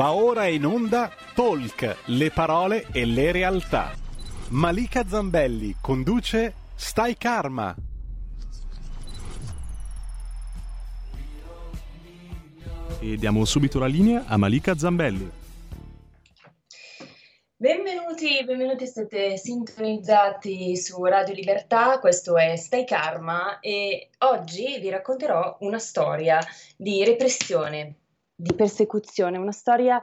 Va ora in onda Talk, le parole e le realtà. Malika Zambelli conduce Stai Karma. E diamo subito la linea a Malika Zambelli. Benvenuti, benvenuti, siete sintonizzati su Radio Libertà, questo è Stai Karma e oggi vi racconterò una storia di repressione, di persecuzione, una storia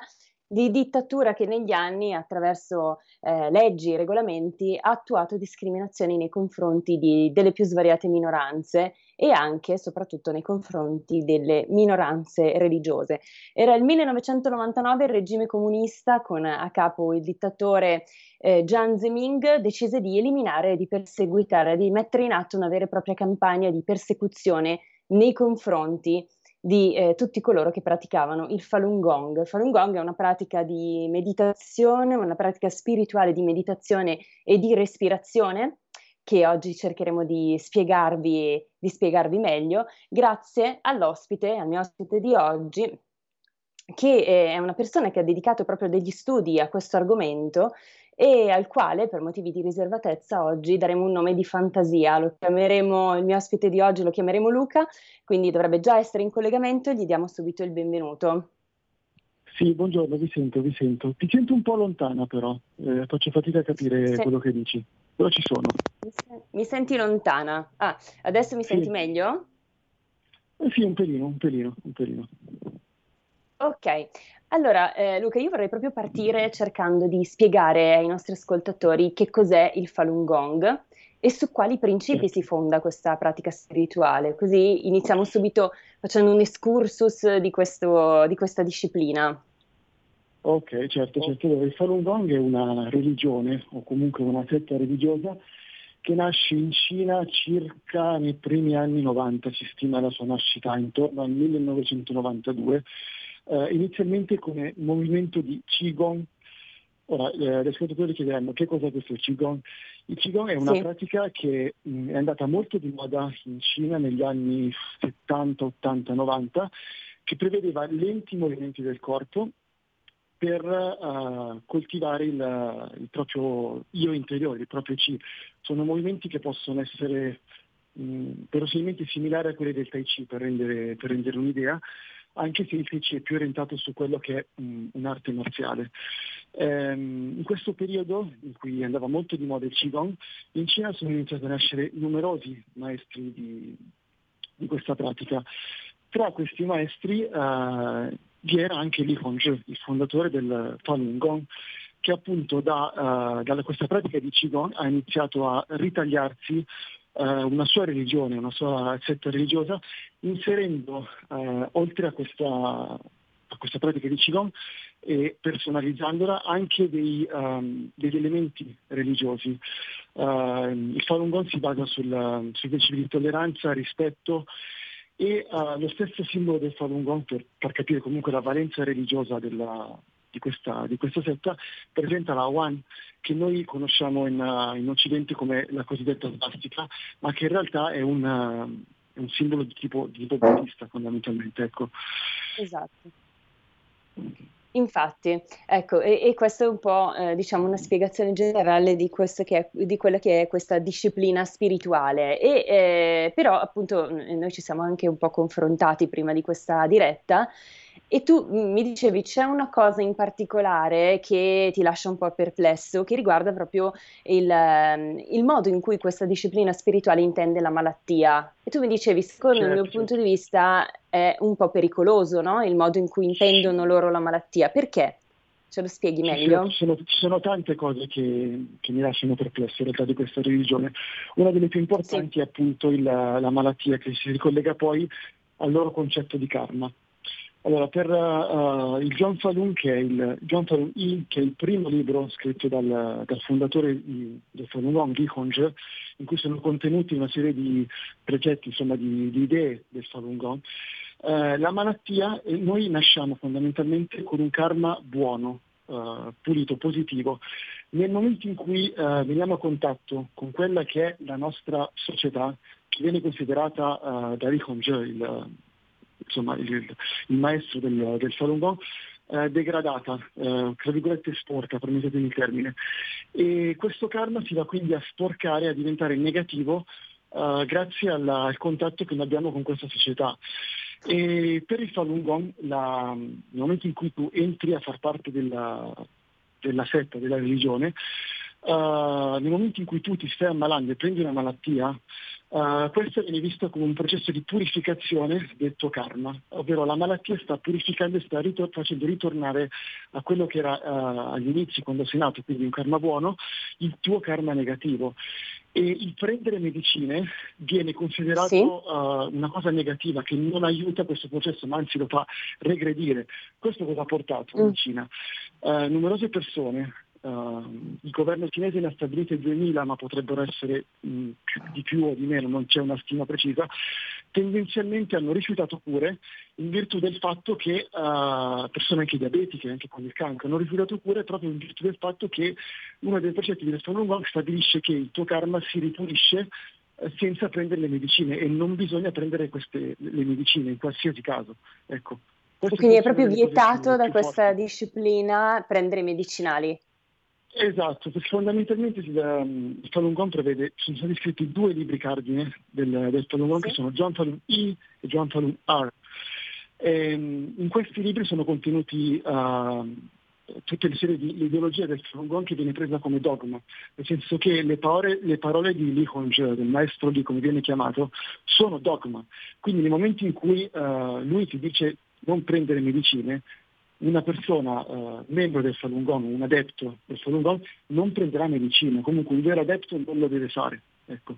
di dittatura che negli anni, attraverso eh, leggi e regolamenti, ha attuato discriminazioni nei confronti di, delle più svariate minoranze e anche e soprattutto nei confronti delle minoranze religiose. Era il 1999, il regime comunista con a capo il dittatore eh, Jiang Zemin decise di eliminare di perseguitare, di mettere in atto una vera e propria campagna di persecuzione nei confronti di eh, tutti coloro che praticavano il Falun Gong. Il Falun Gong è una pratica di meditazione, una pratica spirituale di meditazione e di respirazione che oggi cercheremo di spiegarvi, di spiegarvi meglio, grazie all'ospite, al mio ospite di oggi, che è una persona che ha dedicato proprio degli studi a questo argomento e al quale, per motivi di riservatezza, oggi daremo un nome di fantasia. Lo chiameremo, il mio ospite di oggi lo chiameremo Luca, quindi dovrebbe già essere in collegamento e gli diamo subito il benvenuto. Sì, buongiorno, vi sento, vi sento. Ti sento un po' lontana però, eh, faccio fatica a capire sì. quello che dici, però ci sono. Mi, se- mi senti lontana? Ah, adesso mi sì. senti meglio? Eh sì, un pelino, un pelino, un pelino. Ok, allora, eh, Luca, io vorrei proprio partire cercando di spiegare ai nostri ascoltatori che cos'è il Falun Gong e su quali principi si fonda questa pratica spirituale. Così iniziamo subito facendo un excursus di, questo, di questa disciplina. Ok, certo, certo. Il Falun Gong è una religione o comunque una setta religiosa che nasce in Cina circa nei primi anni 90, si stima la sua nascita intorno al 1992 eh, inizialmente come movimento di Qigong. Ora, eh, gli ascoltatori chiederanno che cos'è questo Qigong. Il Qigong è una sì. pratica che mh, mm, è andata molto di moda in Cina negli anni 70, 80, 90, che prevedeva lenti movimenti del corpo per uh, coltivare il, il, proprio io interiore, il proprio Qi. Sono movimenti che possono essere mh, mm, verosimilmente similari a quelli del Tai Chi, per rendere, per rendere un'idea, anche se TC è più orientato su quello che è um, un'arte marziale. Ehm, in questo periodo, in cui andava molto di moda il Qigong, in Cina sono iniziati a nascere numerosi maestri di, di questa pratica. Tra questi maestri eh, vi era anche Li Hongzhi, il fondatore del Falun Gong, che appunto da, uh, da questa pratica di Qigong ha iniziato a ritagliarsi eh, una sua religione, una sua setta religiosa, inserendo eh, oltre a questa, a questa, pratica di Qigong e personalizzandola anche dei, um, degli elementi religiosi. Uh, il Falun Gong si basa sul, sui principi di tolleranza, rispetto e uh, lo stesso simbolo del Falun Gong per far capire comunque la valenza religiosa della, di questa, di questa setta presenta la One che noi conosciamo in, uh, in, Occidente come la cosiddetta svastica, ma che in realtà è un, uh, è un simbolo di tipo, di tipo buddista fondamentalmente. Ecco. Esatto. Infatti, ecco, e, e questa è un po' eh, diciamo una spiegazione generale di, è, di, quella che è questa disciplina spirituale. E, eh, però, appunto, noi ci siamo anche un po' confrontati prima di questa diretta e tu mi dicevi c'è una cosa in particolare che ti lascia un po' perplesso, che riguarda proprio il, ehm, il modo in cui questa disciplina spirituale intende la malattia. E tu mi dicevi, secondo certo. il mio punto di vista, è un po' pericoloso no? il modo in cui intendono loro la malattia. Perché? Ce lo spieghi meglio? Ci sono, ci sono tante cose che, che, mi lasciano perplesso in realtà di questa religione. Una delle più importanti sì. è appunto il, la malattia che si ricollega poi al loro concetto di karma. Allora, per uh, il John Falun, che è il, che è il primo libro scritto dal, dal fondatore del Falun Gong, Li Hongzhi, in cui sono contenuti una serie di precetti, insomma, di, di idee del Falun Gong, uh, la malattia, noi nasciamo fondamentalmente con un karma buono, uh, pulito, positivo. Nel momento in cui veniamo a contatto con quella che è la nostra società, che viene considerata da Li Hongzhi, il insomma, il, il, maestro del, del Falun Gong, eh, degradata, eh, tra virgolette sporca, permettetemi il termine. E questo karma si va quindi a sporcare, a diventare negativo eh, grazie alla, al contatto che noi abbiamo con questa società. E per il Falun Gong, la, nel momento in cui tu entri a far parte della, della setta, della religione, uh, nel momento in cui tu ti stai ammalando e prendi una malattia, Uh, questo viene visto come un processo di purificazione del tuo karma, ovvero la malattia sta purificando e sta ritor- facendo ritornare a quello che era uh, agli inizi quando sei nato, quindi un karma buono, il tuo karma negativo. E il prendere medicine viene considerato sì. uh, una cosa negativa che non aiuta questo processo, ma anzi lo fa regredire. Questo cosa ha portato mm. in Cina? numerose persone Uh, il governo cinese ne ha stabilite 2.000, ma potrebbero essere mh, di più o di meno, non c'è una stima precisa, tendenzialmente hanno rifiutato cure in virtù del fatto che uh, persone anche diabetiche, anche con il cancro, hanno rifiutato cure proprio in virtù del fatto che uno dei precetti di Falun Gong stabilisce che il tuo karma si ripulisce uh, senza prendere le medicine e non bisogna prendere queste, le medicine in qualsiasi caso. Ecco. Quindi è proprio vietato da questa forti. disciplina prendere i medicinali. Esatto, perché fondamentalmente il, um, il Falun Gong prevede, sono stati scritti due libri cardine del, del Falun Gong sì. che sono John Falun I e John Falun R. E, um, in questi libri sono contenuti uh, tutte le serie di l'ideologia del Falun Gong che viene presa come dogma, nel senso che le parole, le parole di Li Hongzhe, del maestro Li come viene chiamato, sono dogma. Quindi nel momento in cui uh, lui ti dice non prendere medicine, una persona uh, membro del Falun Gong, un adepto del Falun Gong, non prenderà medicina, comunque un vero adepto non lo deve fare. Ecco.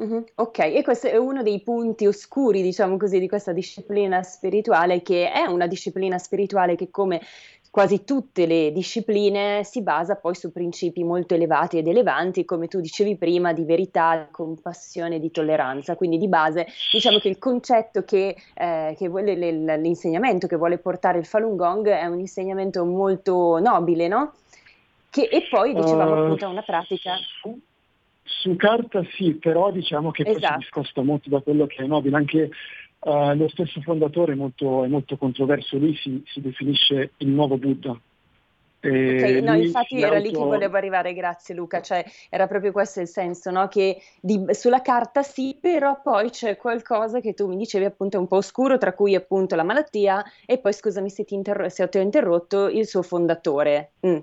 Mm-hmm, ok, e questo è uno dei punti oscuri, diciamo così, di questa disciplina spirituale, che è una disciplina spirituale che come quasi tutte le discipline si basa poi su principi molto elevati ed elevanti, come tu dicevi prima, di verità, di compassione, di tolleranza. Quindi di base diciamo che il concetto che, eh, che vuole l'insegnamento che vuole portare il Falun Gong è un insegnamento molto nobile, no? Che, e poi dicevamo uh, appunto una pratica. Su, carta sì, però diciamo che esatto. poi si esatto. discosta molto da quello che è nobile, anche Uh, lo stesso fondatore è molto, è molto controverso, lui si, si, definisce il nuovo Buddha. Okay, no, infatti era auto... lì che volevo arrivare, grazie Luca, cioè era proprio questo il senso, no? che di, sulla carta sì, però poi c'è qualcosa che tu mi dicevi appunto è un po' oscuro, tra cui appunto la malattia e poi scusami se ti, interro- se ti ho interrotto, il suo fondatore. Mm.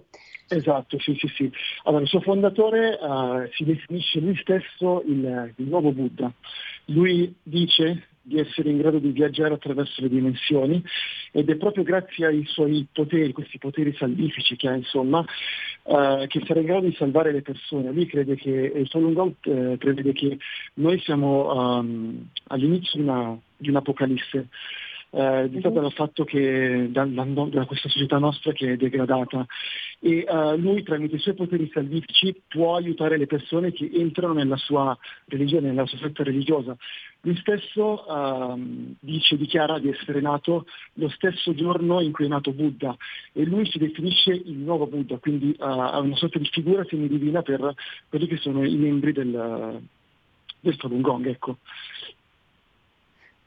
Esatto, sì, sì, sì. Allora, il suo fondatore uh, si definisce lui stesso il, il nuovo Buddha. Lui dice di essere in grado di viaggiare attraverso le dimensioni ed è proprio grazie ai suoi poteri, questi poteri salvifici che ha insomma, eh, che sarà in grado di salvare le persone. Lui crede che, il Falun Gong eh, prevede che noi siamo um, all'inizio di, una, di un'apocalisse eh, dettata mhm. dal fatto che da, da, questa società nostra che è degradata e uh, lui tramite i suoi poteri salvifici può aiutare le persone che entrano nella sua religione, nella sua setta religiosa. Lui stesso uh, dice, dichiara di essere nato lo stesso giorno in cui è nato Buddha e lui si definisce il nuovo Buddha, quindi uh, ha una sorta di figura semidivina per quelli che sono i membri del, del Falun Gong. Ecco.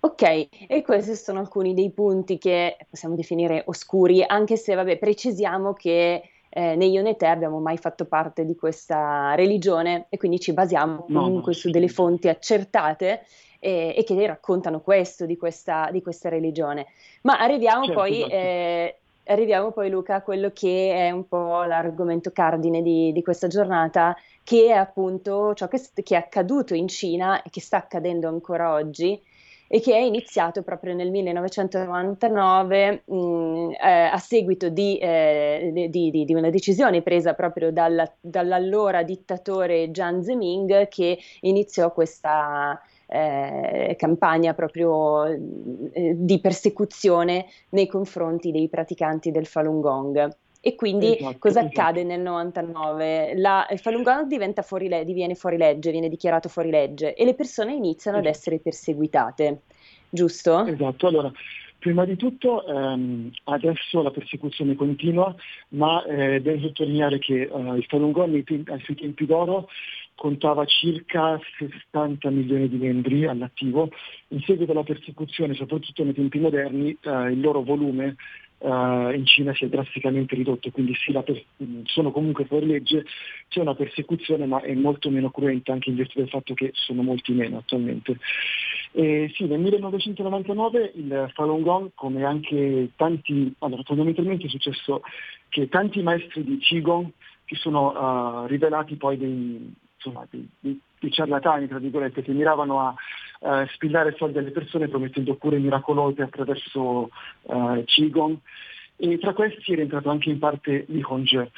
Ok, e questi sono alcuni dei punti che possiamo definire oscuri, anche se, vabbè, precisiamo che eh, né io né te abbiamo mai fatto parte di questa religione e quindi ci basiamo comunque no, su delle fonti accertate e, e, che raccontano questo di questa, di questa religione. Ma arriviamo certo, poi... Esatto. Eh, arriviamo poi Luca a quello che è un po' l'argomento cardine di, di questa giornata, che è appunto ciò che, che, è accaduto in Cina e che sta accadendo ancora oggi e che è iniziato proprio nel 1999 mh, mm, eh, a seguito di, eh, di, di, di, una decisione presa proprio dalla, dall'allora dittatore Jiang Zemin che iniziò questa eh, campagna proprio eh, di persecuzione nei confronti dei praticanti del Falun Gong. E quindi esatto, cosa esatto. accade nel 99? La, il Falun Gong diventa fuori diviene fuori legge, viene dichiarato fuori legge e le persone iniziano esatto. ad essere perseguitate, giusto? Esatto, allora prima di tutto ehm, adesso la persecuzione continua, ma eh, devo sottolineare che eh, il Falun Gong ai, ai suoi tempi d'oro contava circa 60 milioni di membri all'attivo, in seguito alla persecuzione, soprattutto nei tempi moderni, eh, il loro volume uh, in Cina si è drasticamente ridotto, quindi sì, per- sono comunque fuori legge, c'è una persecuzione ma è molto meno cruenta anche in virtù del fatto che sono molti meno attualmente. E sì, nel 1999 il Falun Gong, come anche tanti, allora fondamentalmente è successo che tanti maestri di Qigong si sono uh, rivelati poi dei, insomma, dei, dei, dei, ciarlatani, tra virgolette, che miravano a uh, spillare soldi alle persone promettendo cure miracolose attraverso uh, Qigong e tra questi è rientrato anche in parte Li Hongzhe.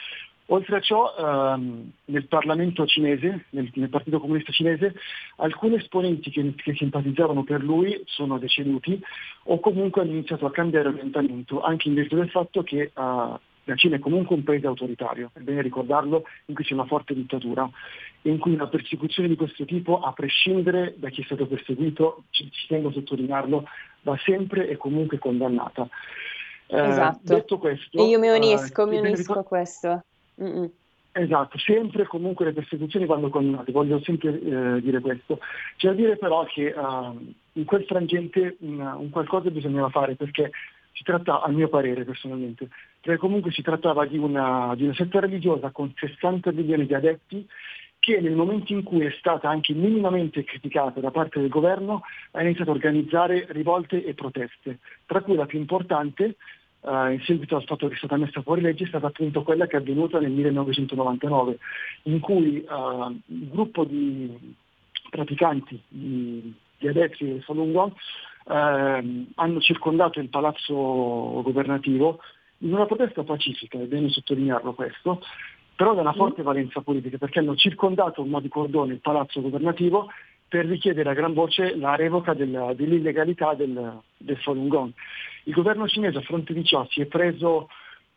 Oltre a ciò, ehm, nel Parlamento cinese, nel, nel, Partito Comunista Cinese, alcuni esponenti che, che, simpatizzavano per lui sono deceduti o comunque hanno iniziato a cambiare orientamento, anche in virtù del fatto che uh, la Cina è comunque un paese autoritario, è bene ricordarlo, in cui c'è una forte dittatura e in cui una persecuzione di questo tipo, a prescindere da chi è stato perseguito, ci, ci tengo a sottolinearlo, va sempre e comunque condannata. Eh, esatto. Detto questo, e io mi unisco, uh, mi unisco a questo. Mm-mm. Esatto, sempre comunque le persecuzioni vanno condannate, voglio sempre eh, dire questo. C'è da dire però che uh, in quel frangente un, un, qualcosa bisognava fare perché si tratta, a mio parere personalmente, perché comunque si trattava di una, di una setta religiosa con 60 milioni di adepti che nel momento in cui è stata anche minimamente criticata da parte del governo ha iniziato a organizzare rivolte e proteste, tra cui la più importante uh, in seguito al fatto che è stata messa fuori legge è stata appunto quella che è avvenuta nel 1999, in cui uh, un gruppo di praticanti, di, di adepti del Falun Gong, uh, hanno circondato il palazzo governativo in una protesta pacifica, è bene sottolinearlo questo, però da una forte valenza politica, perché hanno circondato un di cordone il palazzo governativo per richiedere a gran voce la revoca della, dell'illegalità del, del Falun Gong. Il governo cinese a fronte di ciò si è preso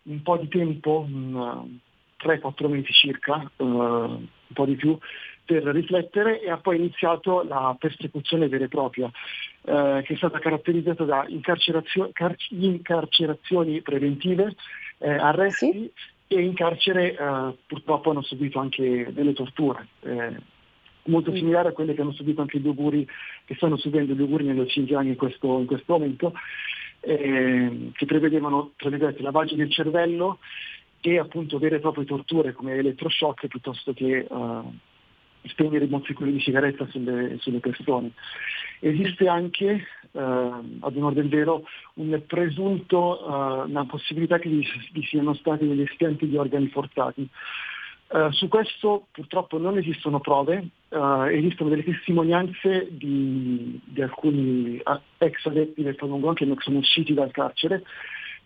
un po' di tempo, 3-4 mesi circa, uh, un po' di più, per riflettere e ha poi iniziato la persecuzione vera e propria, uh, che è stata caratterizzata da incarcerazio- car- incarcerazioni preventive, eh, arresti sì. e in carcere uh, purtroppo hanno subito anche delle torture. Eh, molto mm. similare a quelle che hanno subito anche gli auguri, che stanno subendo gli auguri nello Xinjiang in questo, in questo momento, eh, che prevedevano lavaggio del cervello e appunto vere e proprie torture come elettroshock piuttosto che uh, spegnere i mozzicoli di sigaretta sulle, sulle persone. Esiste anche, uh, ad onore del vero, un presunto, uh, una possibilità che vi, siano stati degli espianti di organi forzati. Uh, su questo purtroppo non esistono prove, uh, esistono delle testimonianze di, di alcuni ex adepti del Falun Gong che sono usciti dal carcere,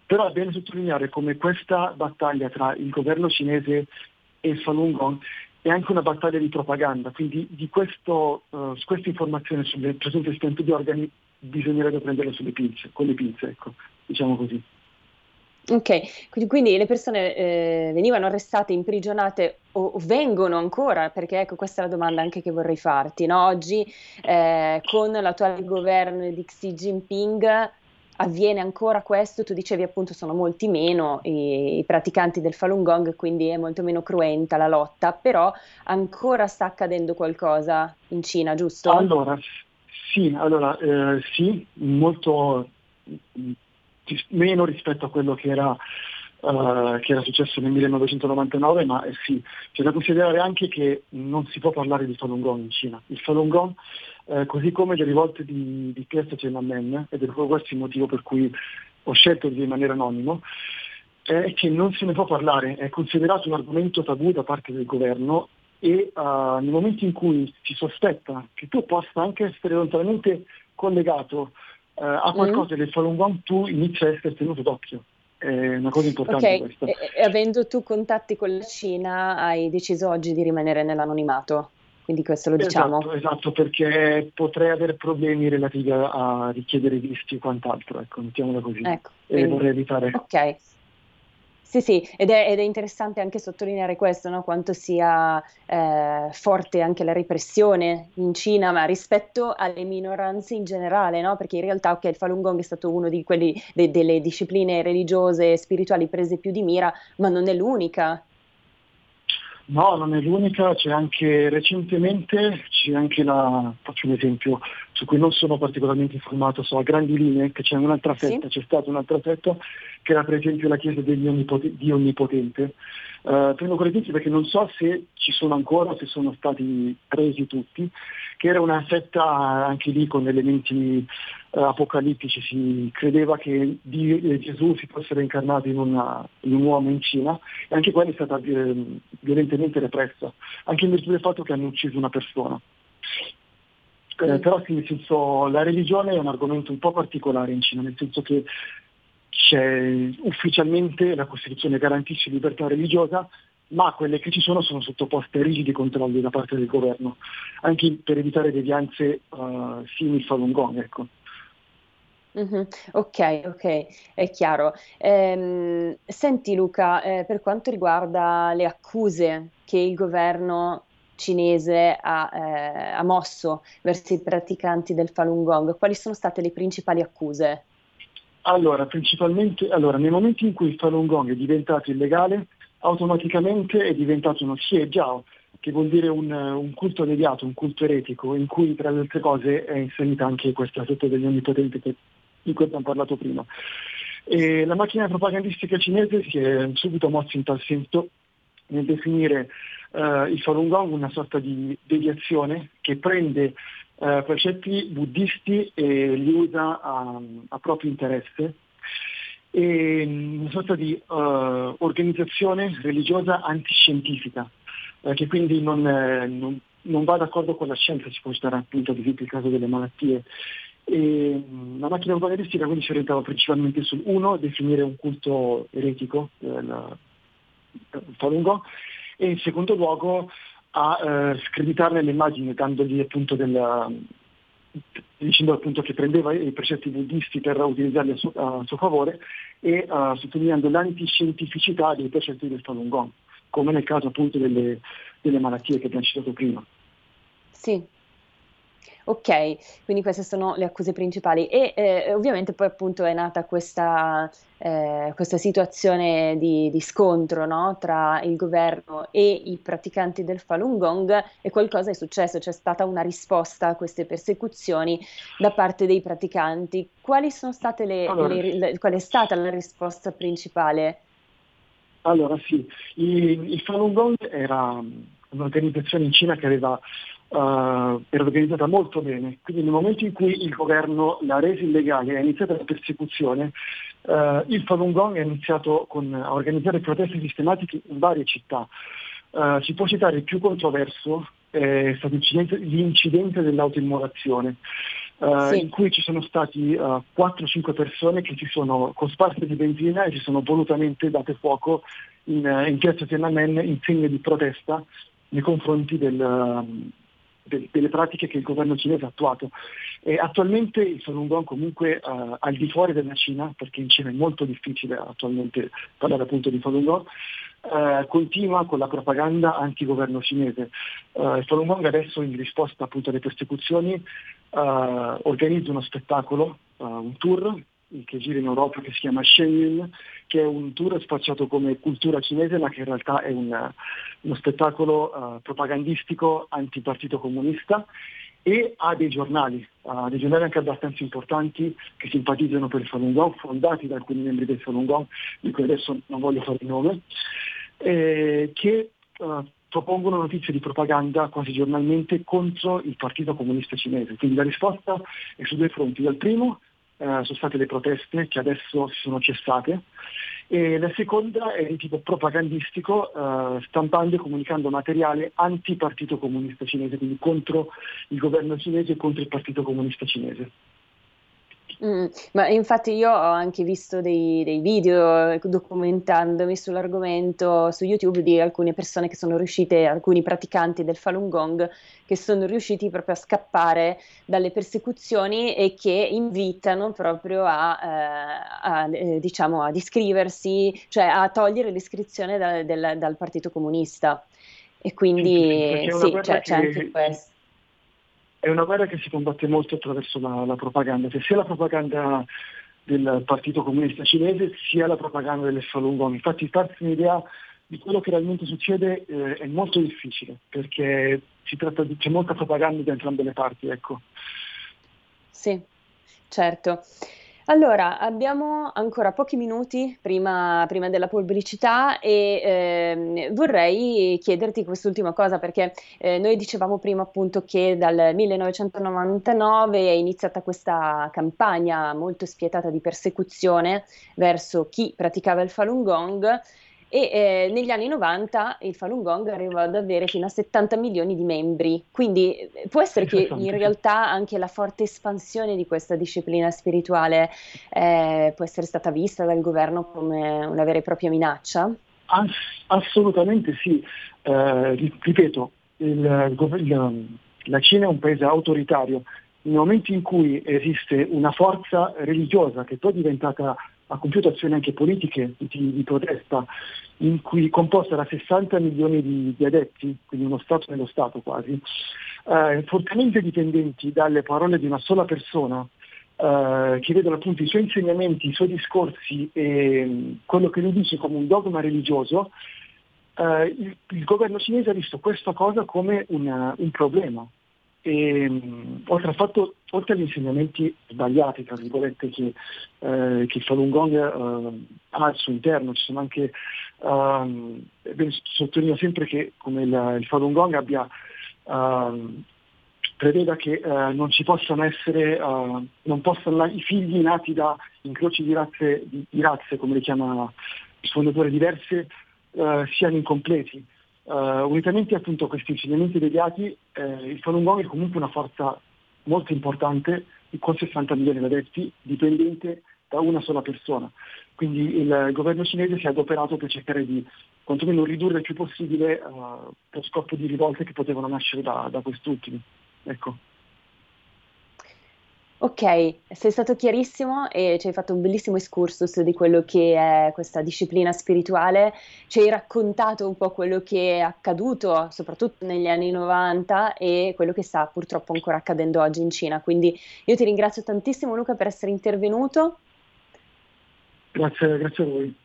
però è bene sottolineare come questa battaglia tra il governo cinese e Falun Gong è anche una battaglia di propaganda, quindi di questo, uh, questa informazione sulle presunte espianti di organi bisognerebbe prenderla sulle pinze, con le pinze, ecco, diciamo così. Ok, quindi, le persone eh, venivano arrestate, imprigionate o, o, vengono ancora, perché ecco questa è la domanda anche che vorrei farti, no? oggi eh, con l'attuale governo di Xi Jinping avviene ancora questo, tu dicevi appunto sono molti meno i, i, praticanti del Falun Gong, quindi è molto meno cruenta la lotta, però ancora sta accadendo qualcosa in Cina, giusto? Allora, sì, allora, eh, sì molto meno rispetto a quello che era, uh, che era successo nel 1999, ma eh, sì, c'è da considerare anche che non si può parlare di Falun Gong in Cina. Il Falun Gong, eh, così come le rivolte di, di Piazza Tiananmen, ed è proprio questo il motivo per cui ho scelto di rimanere anonimo, è che non se ne può parlare, è considerato un argomento tabù da parte del governo e uh, nel momento in cui si sospetta che tu possa anche essere lontanamente collegato eh, a qualcosa mm. del Falun Gong tu inizi a essere tenuto d'occhio. È una cosa importante okay. questa. E, e avendo tu contatti con la Cina, hai deciso oggi di rimanere nell'anonimato? Quindi questo lo diciamo. Esatto, esatto, perché potrei avere problemi relativi a, a richiedere visti e quant'altro, ecco, mettiamola così. Ecco, quindi, e vorrei evitare. Ok, sì, sì, ed è, ed è, interessante anche sottolineare questo, no? quanto sia eh, forte anche la repressione in Cina, ma rispetto alle minoranze in generale, no? perché in realtà okay, il Falun Gong è stato uno di quelli de, delle discipline religiose e spirituali prese più di mira, ma non è l'unica. No, non è l'unica, c'è anche recentemente, c'è anche la, faccio un esempio, su cui non sono particolarmente informato, so a grandi linee che c'è un'altra setta, sì. c'è stata un'altra setta che era per esempio la Chiesa degli Onnipot- di Onnipotente. Uh, prendo quelli perché non so se ci sono ancora, se sono stati presi tutti, che era una setta anche lì con elementi uh, apocalittici, si credeva che Dio, eh, Gesù si fosse reincarnato in, una, in, un uomo in Cina e anche quella è stata eh, violentemente repressa, anche in virtù del fatto che hanno ucciso una persona. Eh, però sì, nel senso, la religione è un argomento un po' particolare in Cina, nel senso che ufficialmente la Costituzione garantisce libertà religiosa, ma quelle che ci sono sono sottoposte a rigidi controlli da parte del governo, anche per evitare devianze uh, simili Falun Gong. Ecco. Mm-hmm. Ok, ok, è chiaro. Ehm, senti Luca, eh, per quanto riguarda le accuse che il governo cinese ha, eh, ha mosso verso i praticanti del Falun Gong, quali sono state le principali accuse? Allora, principalmente, allora, nel momento in cui il Falun Gong è diventato illegale, automaticamente è diventato uno Xie che vuol dire un, un, culto deviato, un culto eretico, in cui tra le altre cose è inserita anche questa setta degli onnipotenti di cui abbiamo parlato prima. E la macchina propagandistica cinese si è subito mossa in tal senso nel definire uh, il Falun Gong una sorta di deviazione che prende uh, precetti buddisti e li usa a, a proprio interesse e una sorta di uh, organizzazione religiosa antiscientifica, eh, che quindi non, eh, non, non, va d'accordo con la scienza, si può citare appunto ad esempio il caso delle malattie. E, la macchina propagandistica quindi si orientava principalmente sul uno, definire un culto eretico, eh, il Falun Gong, e in secondo luogo a eh, screditarne le immagini, dandogli appunto della, dicendo appunto che prendeva i precetti buddisti per utilizzarli a suo, a suo favore e uh, sottolineando l'antiscientificità dei precetti del Falun Gong, come nel caso appunto delle, delle malattie che abbiamo citato prima. Sì, Ok, quindi queste sono le accuse principali e eh, ovviamente poi appunto è nata questa, eh, questa situazione di, di scontro no? tra il governo e i praticanti del Falun Gong e qualcosa è successo, c'è stata una risposta a queste persecuzioni da parte dei praticanti. Quali sono state le, allora, le, le, qual è stata la risposta principale? Allora sì, il, il Falun Gong era un'organizzazione in Cina che aveva uh, era organizzata molto bene, quindi nel momento in cui il governo l'ha resa illegale e ha iniziato la persecuzione, uh, il Falun Gong ha iniziato con, a organizzare proteste sistematiche in varie città. Uh, si può citare il più controverso, è stato l'incidente dell'autoimmolazione. Uh, sì. in cui ci sono stati uh, 4-5 persone che si sono cosparse di benzina e si sono volutamente date fuoco in, in piazza Tiananmen in segno di protesta nei confronti del, de, delle pratiche che il governo cinese ha attuato. E attualmente il Falun Gong comunque uh, al di fuori della Cina, perché in Cina è molto difficile attualmente parlare appunto di Falun Gong, Uh, continua con la propaganda anti-governo cinese. Uh, il Falun Gong adesso in risposta appunto alle persecuzioni organizza uno spettacolo, un tour che gira in Europa che si chiama Shenyun, che è un tour spacciato come cultura cinese ma che in realtà è un, uno spettacolo uh, propagandistico antipartito comunista e ha dei giornali, uh, dei giornali anche abbastanza importanti che simpatizzano per il Falun Gong, fondati da alcuni membri del Falun Gong, di cui adesso non voglio fare il nome, eh, che uh, propongono notizie di propaganda quasi giornalmente contro il Partito Comunista Cinese. Quindi la risposta è su due fronti. Dal primo eh, sono state le proteste che adesso si sono cessate e la seconda è di tipo propagandistico, eh, stampando e comunicando materiale anti-partito comunista cinese, quindi contro il governo cinese e contro il partito comunista cinese. Mm, ma infatti io ho anche visto dei, dei video documentandomi sull'argomento su YouTube di alcune persone che sono riuscite, alcuni praticanti del Falun Gong, che sono riusciti proprio a scappare dalle persecuzioni e che invitano proprio a, eh, a eh, diciamo, ad iscriversi, cioè a togliere l'iscrizione da, del, dal Partito Comunista. E quindi sì, sì cioè, c'è anche questo è una guerra che si combatte molto attraverso la, la propaganda, cioè sia la propaganda del Partito Comunista Cinese sia la propaganda delle Falun Gong. Infatti farsi un'idea di quello che realmente succede eh, è molto difficile perché di, c'è molta propaganda da entrambe le parti. Ecco. Sì, certo. Allora, abbiamo ancora pochi minuti prima, prima della pubblicità e eh, vorrei chiederti quest'ultima cosa perché eh, noi dicevamo prima appunto che dal 1999 è iniziata questa campagna molto spietata di persecuzione verso chi praticava il Falun Gong e eh, negli anni 90 il Falun Gong arrivò ad avere fino a 70 milioni di membri, quindi eh, può essere che in realtà anche la forte espansione di questa disciplina spirituale eh, può essere stata vista dal governo come una vera e propria minaccia? Ass- assolutamente sì, eh, ripeto, il, il, la Cina è un paese autoritario, nel momento in cui esiste una forza religiosa che poi è diventata ha compiuto azioni anche politiche di, di protesta, in cui composta da 60 milioni di, di, adepti, quindi uno Stato nello Stato quasi, eh, fortemente dipendenti dalle parole di una sola persona, eh, che vedono appunto i suoi insegnamenti, i suoi discorsi e mm, quello che lui dice come un dogma religioso, eh, il, il, governo cinese ha visto questa cosa come una, un problema e, ehm, oltre, fatto, oltre, agli insegnamenti sbagliati, tra virgolette, che, eh, che Falun Gong eh, ha al suo interno, ci sono anche, um, sottolineo sempre che come il, il Falun Gong abbia, uh, preveda che uh, non ci possano essere, uh, non possano, i figli nati da incroci di razze, di, di razze come le chiama il fondatore diverse, siano incompleti Uh, unitamente appunto a questi insegnamenti deviati, eh, il Falun Gong è comunque una forza molto importante, con 60 milioni di adepti, dipendente da una sola persona. Quindi il governo cinese si è adoperato per cercare di quantomeno ridurre il più possibile uh, lo scopo di rivolte che potevano nascere da, da quest'ultimo. Ecco. Ok, sei stato chiarissimo e ci hai fatto un bellissimo excursus di quello che è questa disciplina spirituale, ci hai raccontato un po' quello che è accaduto soprattutto negli anni 90 e quello che sta purtroppo ancora accadendo oggi in Cina, quindi io ti ringrazio tantissimo Luca per essere intervenuto. Grazie, grazie a voi.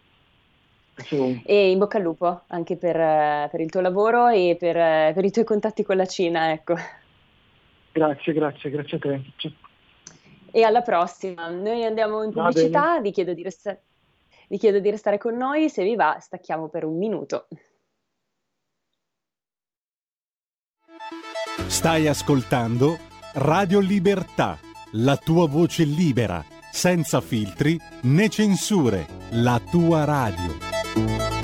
E in bocca al lupo anche per, per il tuo lavoro e per, per, i tuoi contatti con la Cina. Ecco. Grazie, grazie, grazie a te e alla prossima. Noi andiamo in pubblicità, vi chiedo, resta- vi chiedo di restare con noi, se vi va stacchiamo per un minuto. Stai ascoltando Radio Libertà, la tua voce libera, senza filtri né censure, la tua radio.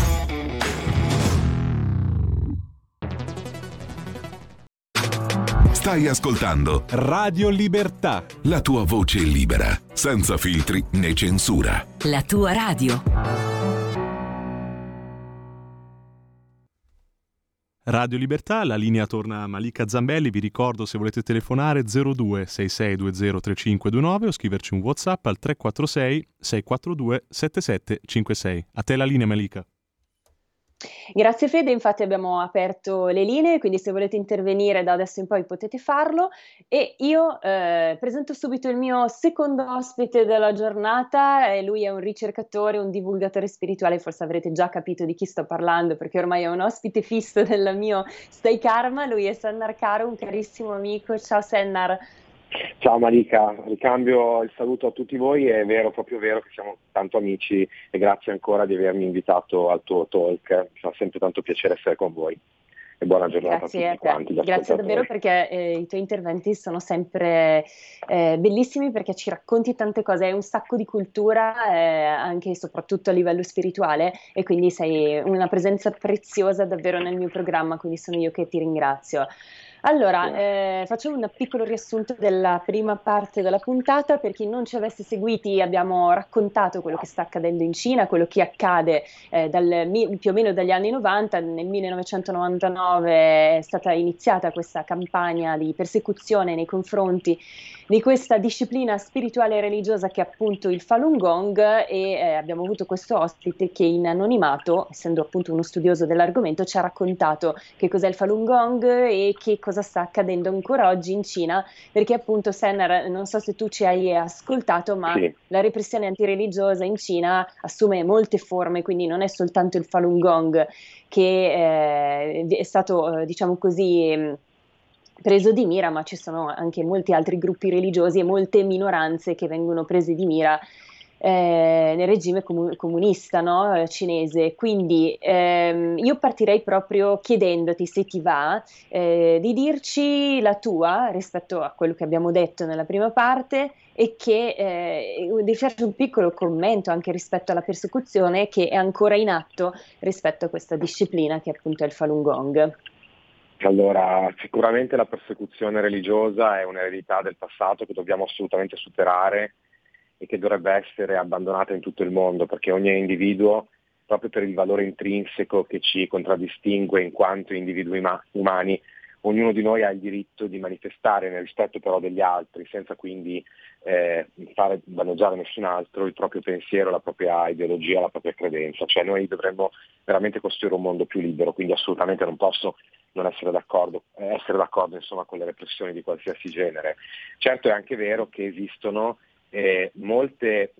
Stai ascoltando Radio Libertà. La tua voce libera, senza filtri né censura. La tua radio. Radio Libertà, la linea torna a Malika Zambelli, vi ricordo se volete telefonare 02 66203529 o scriverci un Whatsapp al 346 642 7756. A te la linea Malika. Grazie Fede, infatti abbiamo aperto le linee, quindi se volete intervenire da adesso in poi potete farlo. E io eh, presento subito il mio secondo ospite della giornata, e lui è un ricercatore, un divulgatore spirituale, forse avrete già capito di chi sto parlando perché ormai è un ospite fisso del mio Stay Karma, lui è Sennar Caro, un carissimo amico, ciao Sennar. Ciao Malika, ricambio il saluto a tutti voi, è vero, proprio vero che siamo tanto amici e grazie ancora di avermi invitato al tuo talk, mi fa sempre tanto piacere essere con voi e buona giornata grazie a tutti a quanti. Grazie davvero perché eh, i tuoi interventi sono sempre eh, bellissimi perché ci racconti tante cose, hai un sacco di cultura eh, anche e soprattutto a livello spirituale e quindi sei una presenza preziosa davvero nel mio programma, quindi sono io che ti ringrazio. Allora, eh, facciamo un piccolo riassunto della prima parte della puntata. Per chi non ci avesse seguiti, abbiamo raccontato quello che sta accadendo in Cina, quello che accade eh, dal, più o meno dagli anni 90. Nel 1999 è stata iniziata questa campagna di persecuzione nei confronti di questa disciplina spirituale e religiosa che è appunto il Falun Gong e eh, abbiamo avuto questo ospite che in anonimato, essendo appunto uno studioso dell'argomento, ci ha raccontato che cos'è il Falun Gong e che cosa sta accadendo ancora oggi in Cina, perché appunto Sennar, non so se tu ci hai ascoltato, ma sì. la repressione antireligiosa in Cina assume molte forme, quindi non è soltanto il Falun Gong che eh, è stato, eh, diciamo così, preso di mira, ma ci sono anche molti altri gruppi religiosi e molte minoranze che vengono prese di mira eh, nel regime comu- comunista no? Eh, cinese. Quindi ehm, io partirei proprio chiedendoti se ti va eh, di dirci la tua rispetto a quello che abbiamo detto nella prima parte e che eh, di farci un piccolo commento anche rispetto alla persecuzione che è ancora in atto rispetto a questa disciplina che appunto è il Falun Gong. Allora, sicuramente la persecuzione religiosa è un'eredità del passato che dobbiamo assolutamente superare e che dovrebbe essere abbandonata in tutto il mondo, perché ogni individuo, proprio per il valore intrinseco che ci contraddistingue in quanto individui ma- umani, ognuno di noi ha il diritto di manifestare nel rispetto però degli altri, senza quindi eh, fare danneggiare nessun altro il proprio pensiero, la propria ideologia, la propria credenza. Cioè noi dovremmo veramente costruire un mondo più libero, quindi assolutamente non posso non essere d'accordo, essere d'accordo insomma, con le repressioni di qualsiasi genere. Certo è anche vero che esistono eh, molte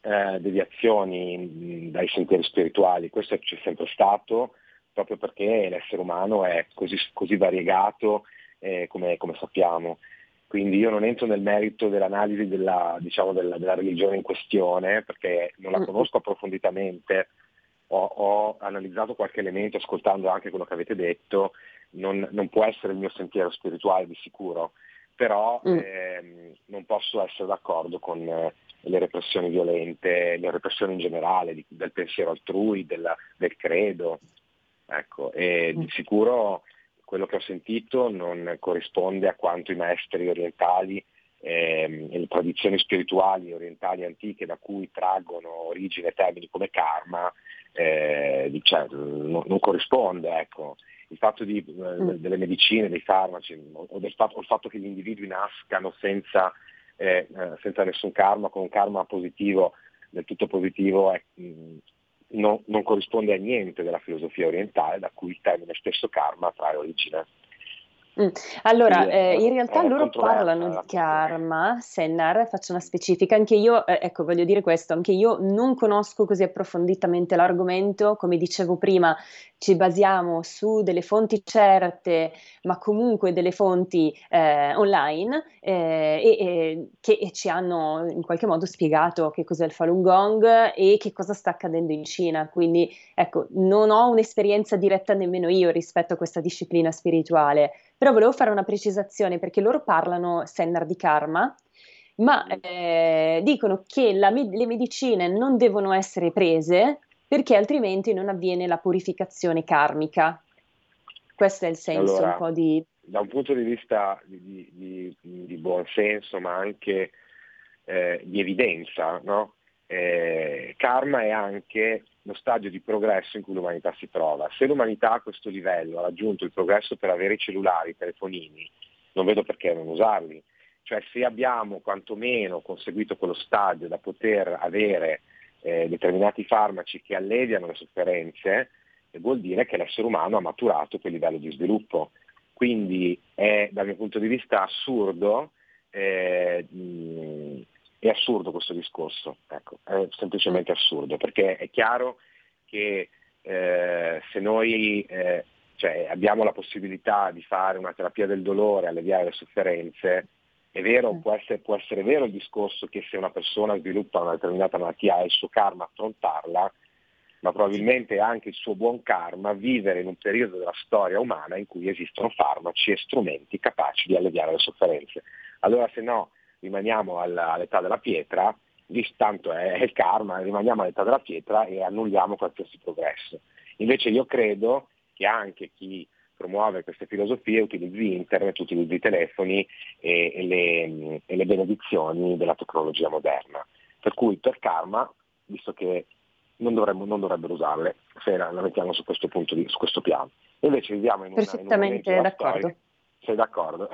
eh, deviazioni mh, dai sentieri spirituali, questo c'è sempre stato proprio perché l'essere umano è così, così variegato eh, come, come, sappiamo. Quindi io non entro nel merito dell'analisi della, diciamo, della, della religione in questione perché non la mm. conosco approfonditamente, ho, ho, analizzato qualche elemento ascoltando anche quello che avete detto, non, non può essere il mio sentiero spirituale di sicuro, però mm. ehm, non posso essere d'accordo con eh, le repressioni violente, le repressioni in generale di, del pensiero altrui, della, del credo. Ecco, e mm. di sicuro quello che ho sentito non corrisponde a quanto i maestri orientali ehm, e le tradizioni spirituali orientali antiche da cui traggono origine termini come karma, eh, cioè, non, non, corrisponde. Ecco il fatto di, eh, mm. delle medicine, dei farmaci, o, del fatto, o il fatto che gli individui nascano senza, eh, eh, senza nessun karma, con un karma positivo, del tutto positivo, è, mh, mm, no, non corrisponde a niente della filosofia orientale, da cui il termine stesso karma trae origine. Mm. Allora, eh, in realtà loro parlano di karma, Sennar, faccio una specifica, anche io, eh, ecco voglio dire questo, anche io non conosco così approfonditamente l'argomento, come dicevo prima ci basiamo su delle fonti certe, ma comunque delle fonti eh, online eh, e, e, che ci hanno in qualche modo spiegato che cos'è il Falun Gong e che cosa sta accadendo in Cina, quindi ecco, non ho un'esperienza diretta nemmeno io rispetto a questa disciplina spirituale però volevo fare una precisazione perché loro parlano, Sennar, di karma, ma eh, dicono che la, le medicine non devono essere prese perché altrimenti non avviene la purificazione karmica. Questo è il senso allora, un po' di... Da un punto di vista di, di, di buon senso, ma anche eh, di evidenza, no? eh, karma è anche lo stadio di progresso in cui l'umanità si trova. Se l'umanità a questo livello ha raggiunto il progresso per avere i cellulari, i telefonini, non vedo perché non usarli. Cioè se abbiamo quantomeno conseguito quello stadio da poter avere eh, determinati farmaci che alleviano le sofferenze, eh, vuol dire che l'essere umano ha maturato quel livello di sviluppo. Quindi è dal mio punto di vista assurdo eh, mh, è assurdo questo discorso, ecco, è semplicemente assurdo, perché è chiaro che eh, se noi eh, cioè, abbiamo la possibilità di fare una terapia del dolore, alleviare le sofferenze, è vero, può essere, può essere vero il discorso che se una persona sviluppa una determinata malattia ha il suo karma affrontarla, ma probabilmente anche il suo buon karma vivere in un periodo della storia umana in cui esistono farmaci e strumenti capaci di alleviare le sofferenze. Allora se no rimaniamo all'età della pietra, lì tanto è, il karma, rimaniamo all'età della pietra e annulliamo qualsiasi progresso. Invece io credo che anche chi promuovere queste filosofie utilizzi internet, utilizzi i telefoni e, e, le, e le benedizioni della tecnologia moderna. Per cui per karma, visto che non, dovremmo, non dovrebbero usarle se la, la mettiamo su questo, punto di, su questo piano. Invece viviamo in, una, in un d'accordo. Storia, sei d'accordo?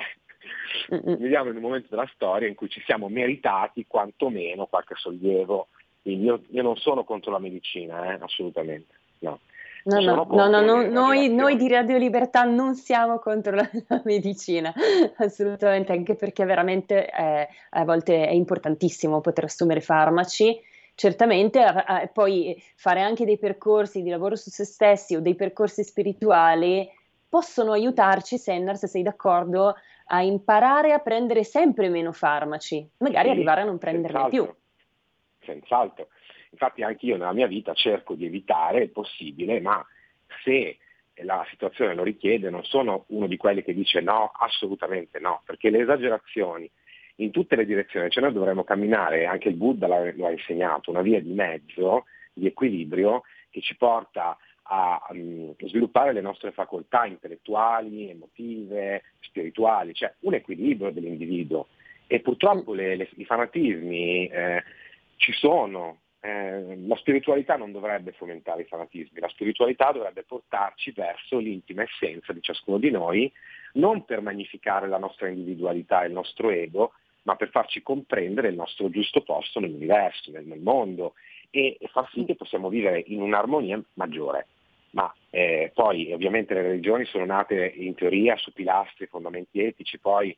Viviamo in un momento della storia in cui ci siamo meritati quantomeno qualche sollievo. Quindi io, io non sono contro la medicina, eh, assolutamente. No. No, no, no, no, no noi, noi, di Radio Libertà non siamo contro la, la medicina, assolutamente, anche perché veramente è, a volte è importantissimo poter assumere farmaci certamente a, poi fare anche dei percorsi di lavoro su se stessi o dei percorsi spirituali possono aiutarci, Sennar, se sei d'accordo, a imparare a prendere sempre meno farmaci, magari sì, arrivare a non prenderne più. Senz'altro. Infatti anche io nella mia vita cerco di evitare il possibile, ma se la situazione lo richiede non sono uno di quelli che dice no, assolutamente no, perché le esagerazioni in tutte le direzioni, cioè noi dovremmo camminare, anche il Buddha lo ha insegnato, una via di mezzo, di equilibrio che ci porta a um, sviluppare le nostre facoltà intellettuali, emotive, spirituali, cioè un equilibrio dell'individuo. E purtroppo le, le, i fanatismi eh, ci sono, eh, la spiritualità non dovrebbe fomentare i fanatismi, la spiritualità dovrebbe portarci verso l'intima essenza di ciascuno di noi, non per magnificare la nostra individualità e il nostro ego, ma per farci comprendere il nostro giusto posto nell'universo, nel, nel mondo e, e, far sì che possiamo vivere in un'armonia maggiore. Ma eh, poi ovviamente le religioni sono nate in teoria su pilastri, fondamenti etici, poi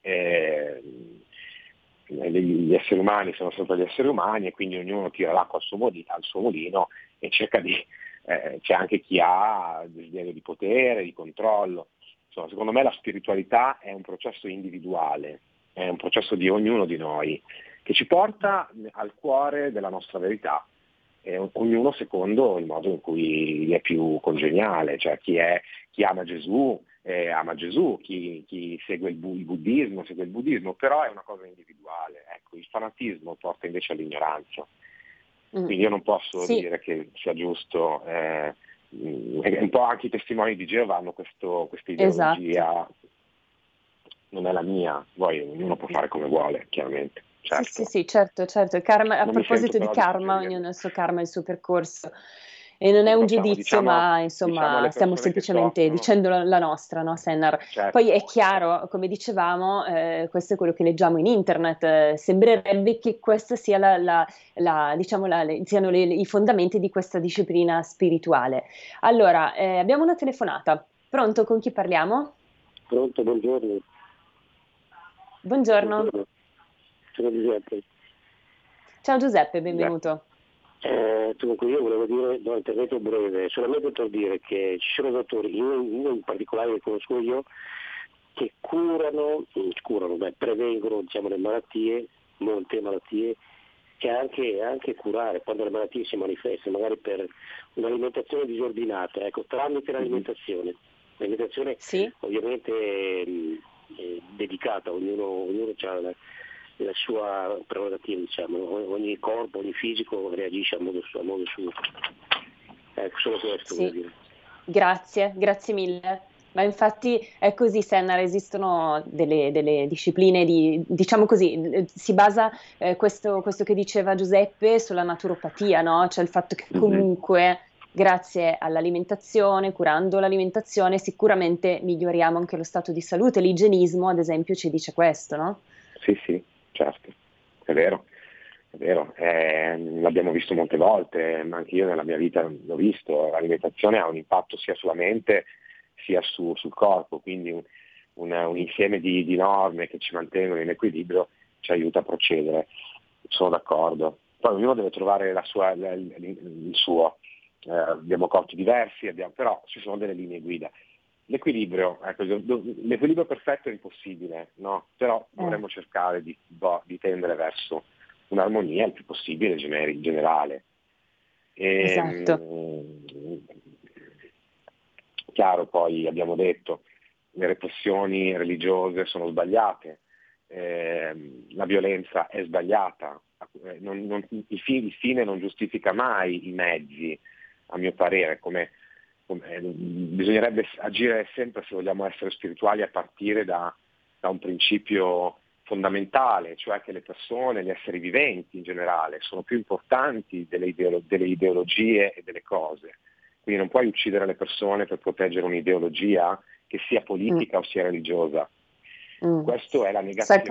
eh, gli esseri umani sono sempre gli esseri umani e quindi ognuno tira l'acqua al suo, molino, al suo mulino e cerca di... Eh, c'è anche chi ha desiderio di potere, di controllo. Insomma, secondo me la spiritualità è un processo individuale, è un processo di ognuno di noi che ci porta al cuore della nostra verità, eh, ognuno secondo il modo in cui gli è più congeniale, cioè chi, è, chi ama Gesù eh, ama Gesù, chi, chi segue il, bu- il, buddismo segue il buddismo, però è una cosa individuale, ecco, il fanatismo porta invece all'ignoranza. Mm. Quindi io non posso sì. dire che sia giusto, eh, un po' anche i testimoni di Geova hanno questo, questa ideologia esatto non è la mia, poi ognuno può fare come vuole, chiaramente. Certo. Sì, sì, sì, certo, certo. Karma, a proposito di karma, ognuno ha il suo karma, il suo percorso. E non è un facciamo, giudizio, diciamo, ma insomma diciamo stiamo semplicemente soffrono. dicendo la, la, nostra, no, Sennar? Certo. Poi è chiaro, come dicevamo, eh, questo è quello che leggiamo in internet, eh, sembrerebbe che questi sia la, la, la, diciamo siano le, i fondamenti di questa disciplina spirituale. Allora, eh, abbiamo una telefonata. Pronto, con chi parliamo? Pronto, buongiorno. Buongiorno. Sono Giuseppe. Ciao Giuseppe, benvenuto. Eh, dunque io volevo dire, no, intervento breve, solamente per dire che ci sono dottori, io, io in particolare che conosco io, che curano, curano beh, prevengono diciamo, le malattie, molte malattie, e anche, anche, curare quando le malattie si manifestano, magari per un'alimentazione disordinata, ecco, tramite mhm. l'alimentazione. L'alimentazione sì. ovviamente eh, dedicata, ognuno, ognuno ha la, sua prerogativa, diciamo. ogni corpo, ogni fisico reagisce a modo, a modo suo. Ecco, solo questo sì. dire. Grazie, grazie mille. Ma infatti è così, Sennar, esistono delle, delle discipline di, diciamo così, si basa eh, questo, questo, che diceva Giuseppe sulla naturopatia, no? Cioè il fatto che mhm. comunque grazie all'alimentazione, curando l'alimentazione, sicuramente miglioriamo anche lo stato di salute. L'igienismo, ad esempio, ci dice questo, no? Sì, sì, certo, è vero. È vero, eh, l'abbiamo visto molte volte, ma anche io nella mia vita l'ho visto, l'alimentazione ha un impatto sia sulla mente sia su, sul corpo, quindi un, un, un insieme di, di, norme che ci mantengono in equilibrio ci aiuta a procedere, sono d'accordo. Poi ognuno deve trovare sua, il, il suo, eh, abbiamo corti diversi, abbiamo, però ci sono delle linee guida. L'equilibrio, ecco, l'equilibrio perfetto è impossibile, no? però eh. dovremmo cercare di, di, tendere verso un'armonia il più possibile generi, generale. E, esatto. chiaro, poi abbiamo detto, le repressioni religiose sono sbagliate, eh, la violenza è sbagliata, eh, non, non, il, fine, non giustifica mai i mezzi, a mio parere, come bisognerebbe agire sempre se vogliamo essere spirituali a partire da, da un principio fondamentale, cioè che le persone, gli esseri viventi in generale, sono più importanti delle, ideolo- delle ideologie e delle cose. Quindi non puoi uccidere le persone per proteggere un'ideologia che sia politica mm. o sia religiosa. Mm. Questo è la negazione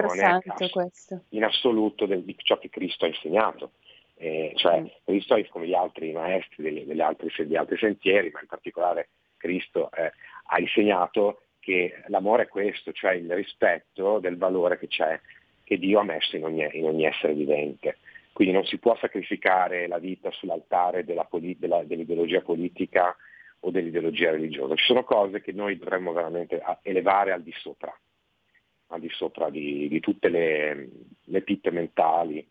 in assoluto del, di ciò che Cristo ha insegnato. Eh, cioè è come gli altri maestri degli, degli, altri, degli altri, sentieri, ma in particolare Cristo eh, ha insegnato che l'amore è questo, cioè il rispetto del valore che c'è, che Dio ha messo in ogni, in ogni essere vivente. Quindi non si può sacrificare la vita sull'altare della, della, dell'ideologia politica o dell'ideologia religiosa. Ci sono cose che noi dovremmo veramente elevare al di sopra, al di sopra di, di tutte le, le pippe mentali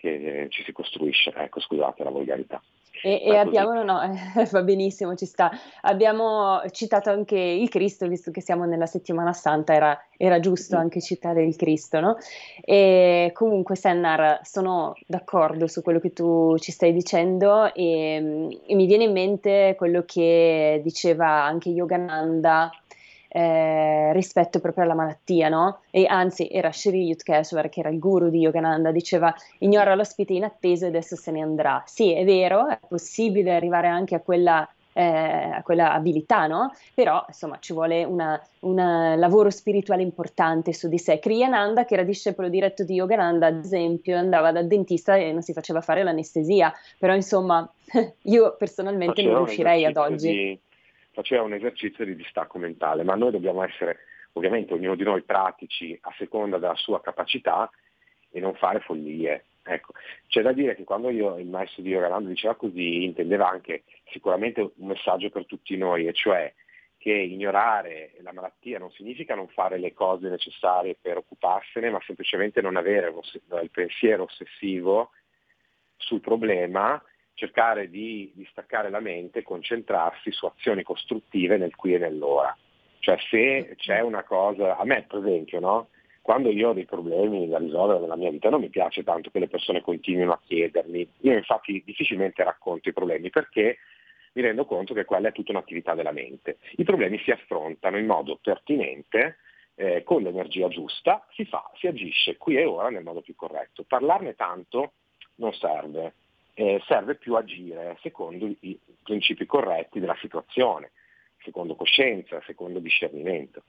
che ci si costruisce. Ecco, scusate la volgarità. E, e abbiamo, no, no, eh, va benissimo, ci sta. Abbiamo citato anche il Cristo, visto che siamo nella settimana santa, era, era giusto anche citare il Cristo, no? E comunque, Sennar, sono d'accordo su quello che tu ci stai dicendo e, e mi viene in mente quello che diceva anche Yogananda eh, rispetto proprio alla malattia, no? E anzi, era Shri Yutkeswar, che era il guru di Yogananda, diceva ignora l'ospite in attesa e adesso se ne andrà. Sì, è vero, è possibile arrivare anche a quella eh, a quella abilità, no? Però insomma ci vuole un lavoro spirituale importante su di sé. Kriyananda, che era discepolo diretto di Yogananda, ad esempio, andava dal dentista e non si faceva fare l'anestesia, però insomma io personalmente non riuscirei ad oggi. Di faceva un esercizio di distacco mentale, ma noi dobbiamo essere ovviamente ognuno di noi pratici a seconda della sua capacità e non fare follie. Ecco. C'è da dire che quando io, il maestro di Yogananda diceva così, intendeva anche sicuramente un messaggio per tutti noi, e cioè che ignorare la malattia non significa non fare le cose necessarie per occuparsene, ma semplicemente non avere il pensiero ossessivo sul problema cercare di, di staccare la mente e concentrarsi su azioni costruttive nel qui e nell'ora. Cioè se c'è una cosa, a me per esempio, no? quando io ho dei problemi da risolvere nella mia vita non mi piace tanto che le persone continuino a chiedermi, io infatti difficilmente racconto i problemi perché mi rendo conto che quella è tutta un'attività della mente. I problemi si affrontano in modo pertinente, eh, con l'energia giusta, si fa, si agisce qui e ora nel modo più corretto. Parlarne tanto non serve, eh, serve più agire secondo i principi corretti della situazione, secondo coscienza, secondo discernimento.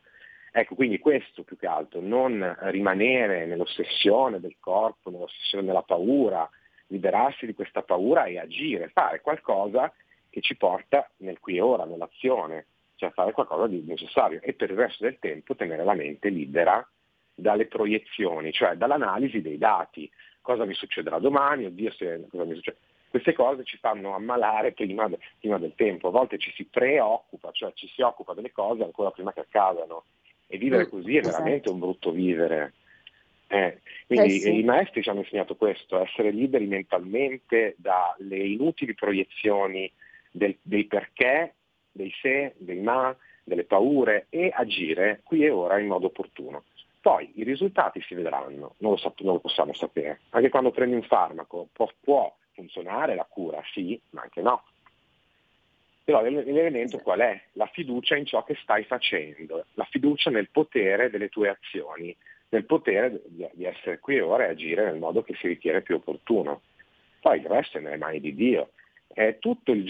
Ecco, quindi questo più che altro, non rimanere nell'ossessione del corpo, nell'ossessione della paura, liberarsi di questa paura e agire, fare qualcosa che ci porta nel qui e ora, nell'azione, cioè fare qualcosa di necessario e per il resto del tempo tenere la mente libera dalle proiezioni, cioè dall'analisi dei dati, cosa mi succederà domani, oddio se, cosa mi succede. Queste cose ci fanno ammalare prima, prima, del tempo, a volte ci si preoccupa, cioè ci si occupa delle cose ancora prima che accadano e vivere mm, così è esatto. veramente un brutto vivere. Eh, quindi eh sì. i maestri ci hanno insegnato questo, essere liberi mentalmente dalle inutili proiezioni del, dei perché, dei se, dei ma, delle paure e agire qui e ora in modo opportuno. Poi i risultati si vedranno, non lo, sap- non lo possiamo sapere. Anche quando prendi un farmaco può, può, funzionare la cura, sì, ma anche no. Però l'elemento qual è? La fiducia in ciò che stai facendo, la fiducia nel potere delle tue azioni, nel potere di, essere qui ora e agire nel modo che si ritiene più opportuno. Poi il resto è nelle mani di Dio, è tutto il,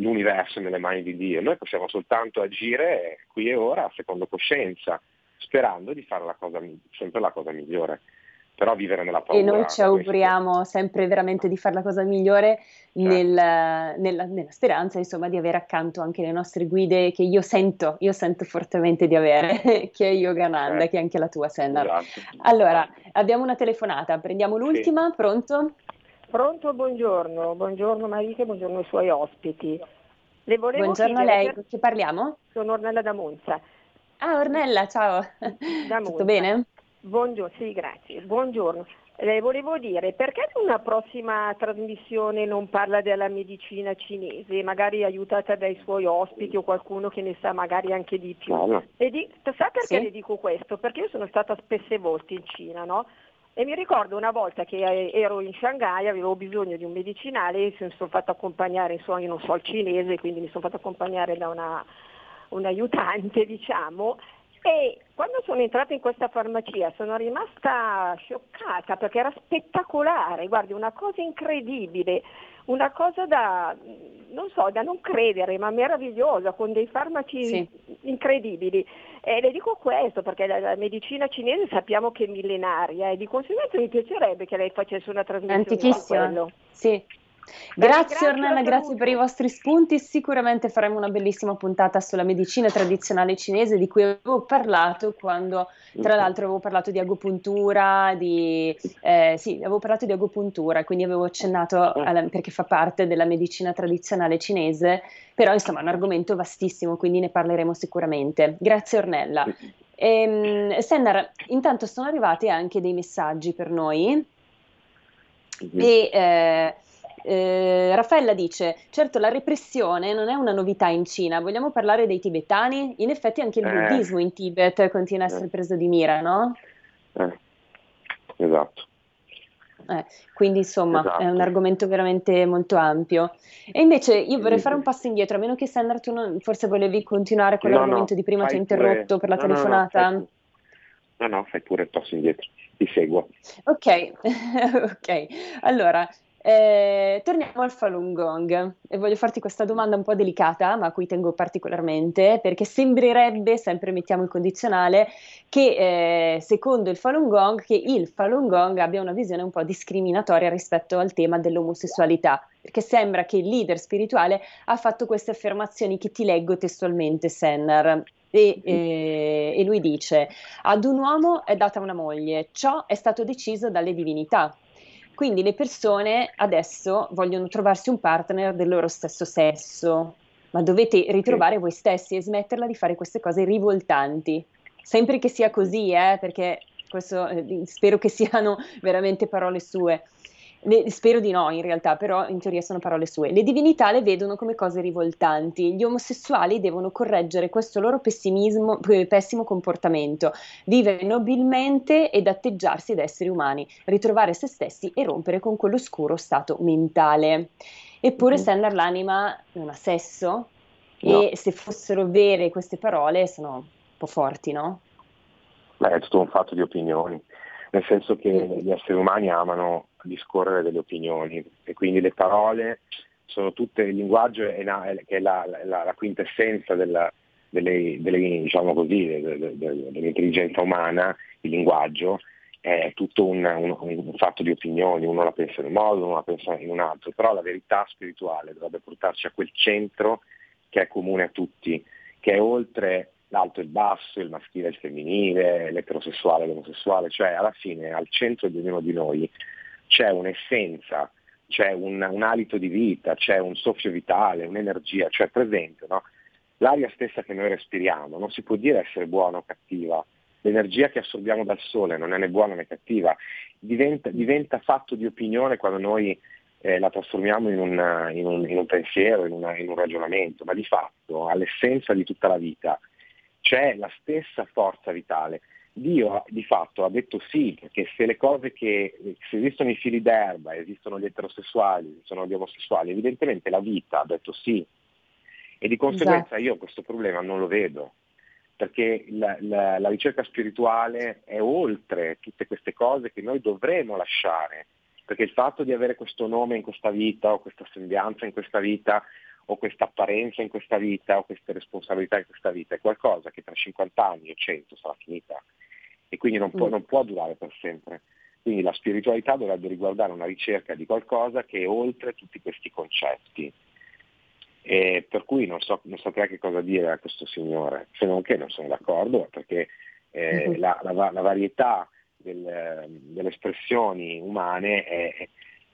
l'universo nelle mani di Dio, noi possiamo soltanto agire qui e ora secondo coscienza, sperando di fare la cosa, sempre la cosa migliore. Però vivere nella paura. E noi ci auguriamo questo. sempre veramente di fare la cosa migliore certo. nel, nella, nella, speranza insomma di avere accanto anche le nostre guide che io sento, io sento fortemente di avere, che è Yogananda, certo. che è anche la tua Senna. Esatto. Allora, abbiamo una telefonata, prendiamo l'ultima, sì. pronto? Pronto, buongiorno, buongiorno Marita, buongiorno ai suoi ospiti. buongiorno a lei, per... ci parliamo? Sono Ornella da Monza. Ah, Ornella, ciao. Tutto bene? Buongiorno, sì, grazie. Buongiorno. Le volevo dire, perché una prossima trasmissione non parla della medicina cinese, magari aiutata dai suoi ospiti o qualcuno che ne sa magari anche di più? E di, sa perché sì. le dico questo? Perché io sono stata spesse volte in Cina, no? E mi ricordo una volta che eh, ero in Shanghai, avevo bisogno di un medicinale, mi sono fatto accompagnare, insomma, io non so il cinese, quindi mi sono fatto accompagnare da una, un aiutante, diciamo, e quando sono entrata in questa farmacia sono rimasta scioccata perché era spettacolare, guardi, una cosa incredibile, una cosa da non, so, da non credere, ma meravigliosa, con dei farmaci sì. incredibili. E le dico questo perché la, la, medicina cinese sappiamo che è millenaria e di conseguenza mi piacerebbe che lei facesse una trasmissione su quello. Sì, Grazie, Ornella, grazie per i vostri spunti. Sicuramente faremo una bellissima puntata sulla medicina tradizionale cinese di cui avevo parlato quando, tra l'altro, avevo parlato di agopuntura, di, eh, sì, avevo parlato di agopuntura, quindi avevo accennato alla, perché fa parte della medicina tradizionale cinese, però insomma è un argomento vastissimo, quindi ne parleremo sicuramente. Grazie Ornella. Ehm, Sennar, intanto sono arrivati anche dei messaggi per noi. E, eh, eh, Raffaella dice: Certo, la repressione non è una novità in Cina. Vogliamo parlare dei tibetani? In effetti, anche il eh. buddismo in Tibet continua a essere eh. preso di mira, no? Eh. Esatto. Eh, quindi insomma esatto. è un argomento veramente molto ampio. E invece io vorrei fare un passo indietro, a meno che Sandra tu non, forse volevi continuare con no, l'argomento no, di prima, ti ho interrotto pure. per la no, telefonata. No no, no, fai pure il passo indietro, ti seguo. Ok, ok. Allora, eh, torniamo al Falun Gong. E voglio farti questa domanda un po' delicata, ma a cui tengo particolarmente, perché sembrerebbe, sempre mettiamo il condizionale, che eh, secondo il Falun Gong, che il Falun Gong abbia una visione un po' discriminatoria rispetto al tema dell'omosessualità, perché sembra che il leader spirituale ha fatto queste affermazioni che ti leggo testualmente, Sennar. E, eh, e lui dice: Ad un uomo è data una moglie, ciò è stato deciso dalle divinità quindi le persone adesso vogliono trovarsi un partner del loro stesso sesso, ma dovete ritrovare sì. voi stessi e smetterla di fare queste cose rivoltanti. Sempre che sia così, eh, perché questo, eh, spero che siano veramente parole sue. Le, spero di no in realtà, però in teoria sono parole sue. Le divinità le vedono come cose rivoltanti, gli omosessuali devono correggere questo loro pessimo comportamento, vivere nobilmente ed atteggiarsi da esseri umani, ritrovare se stessi e rompere con quell'oscuro stato mentale. Eppure mm-hmm. Sender l'anima non ha sesso no. e se fossero vere queste parole sono un po' forti, no? Beh, è tutto un fatto di opinioni, nel senso che gli esseri umani amano discorrere delle opinioni. E quindi le parole sono tutte, il linguaggio è, che è la, la, la quintessenza della, delle, delle, diciamo così, dell'intelligenza umana, il linguaggio, è tutto un, un, un, fatto di opinioni, uno la pensa in un modo, uno la pensa in un altro, però la verità spirituale dovrebbe portarci a quel centro che è comune a tutti, che è oltre l'alto e il basso, il maschile e il femminile, l'eterosessuale e l'omosessuale, cioè alla fine al centro di ognuno di noi c'è un'essenza, c'è un, un alito di vita, c'è un soffio vitale, un'energia, cioè presente. No? L'aria stessa che noi respiriamo non si può dire essere buona o cattiva, l'energia che assorbiamo dal sole non è né buona né cattiva, diventa, diventa fatto di opinione quando noi eh, la trasformiamo in un, in, un, in un, pensiero, in, una, in un ragionamento, ma di fatto all'essenza di tutta la vita c'è la stessa forza vitale. Dio di fatto ha detto sì, perché se le cose che, se esistono i fili d'erba, esistono gli eterosessuali, esistono gli omosessuali, evidentemente la vita ha detto sì. E di conseguenza esatto. io questo problema non lo vedo, perché la, la, la, ricerca spirituale è oltre tutte queste cose che noi dovremo lasciare, perché il fatto di avere questo nome in questa vita o questa sembianza in questa vita o questa apparenza in questa vita o queste responsabilità in questa vita è qualcosa che tra 50 anni o 100 sarà finita e quindi non può, mm. non può durare per sempre. Quindi la spiritualità dovrebbe riguardare una ricerca di qualcosa che è oltre tutti questi concetti. E per cui non, so, non saprei che cosa dire a questo signore, se non che non sono d'accordo, perché eh, mm-hmm. la, la, la, varietà del, delle espressioni umane è,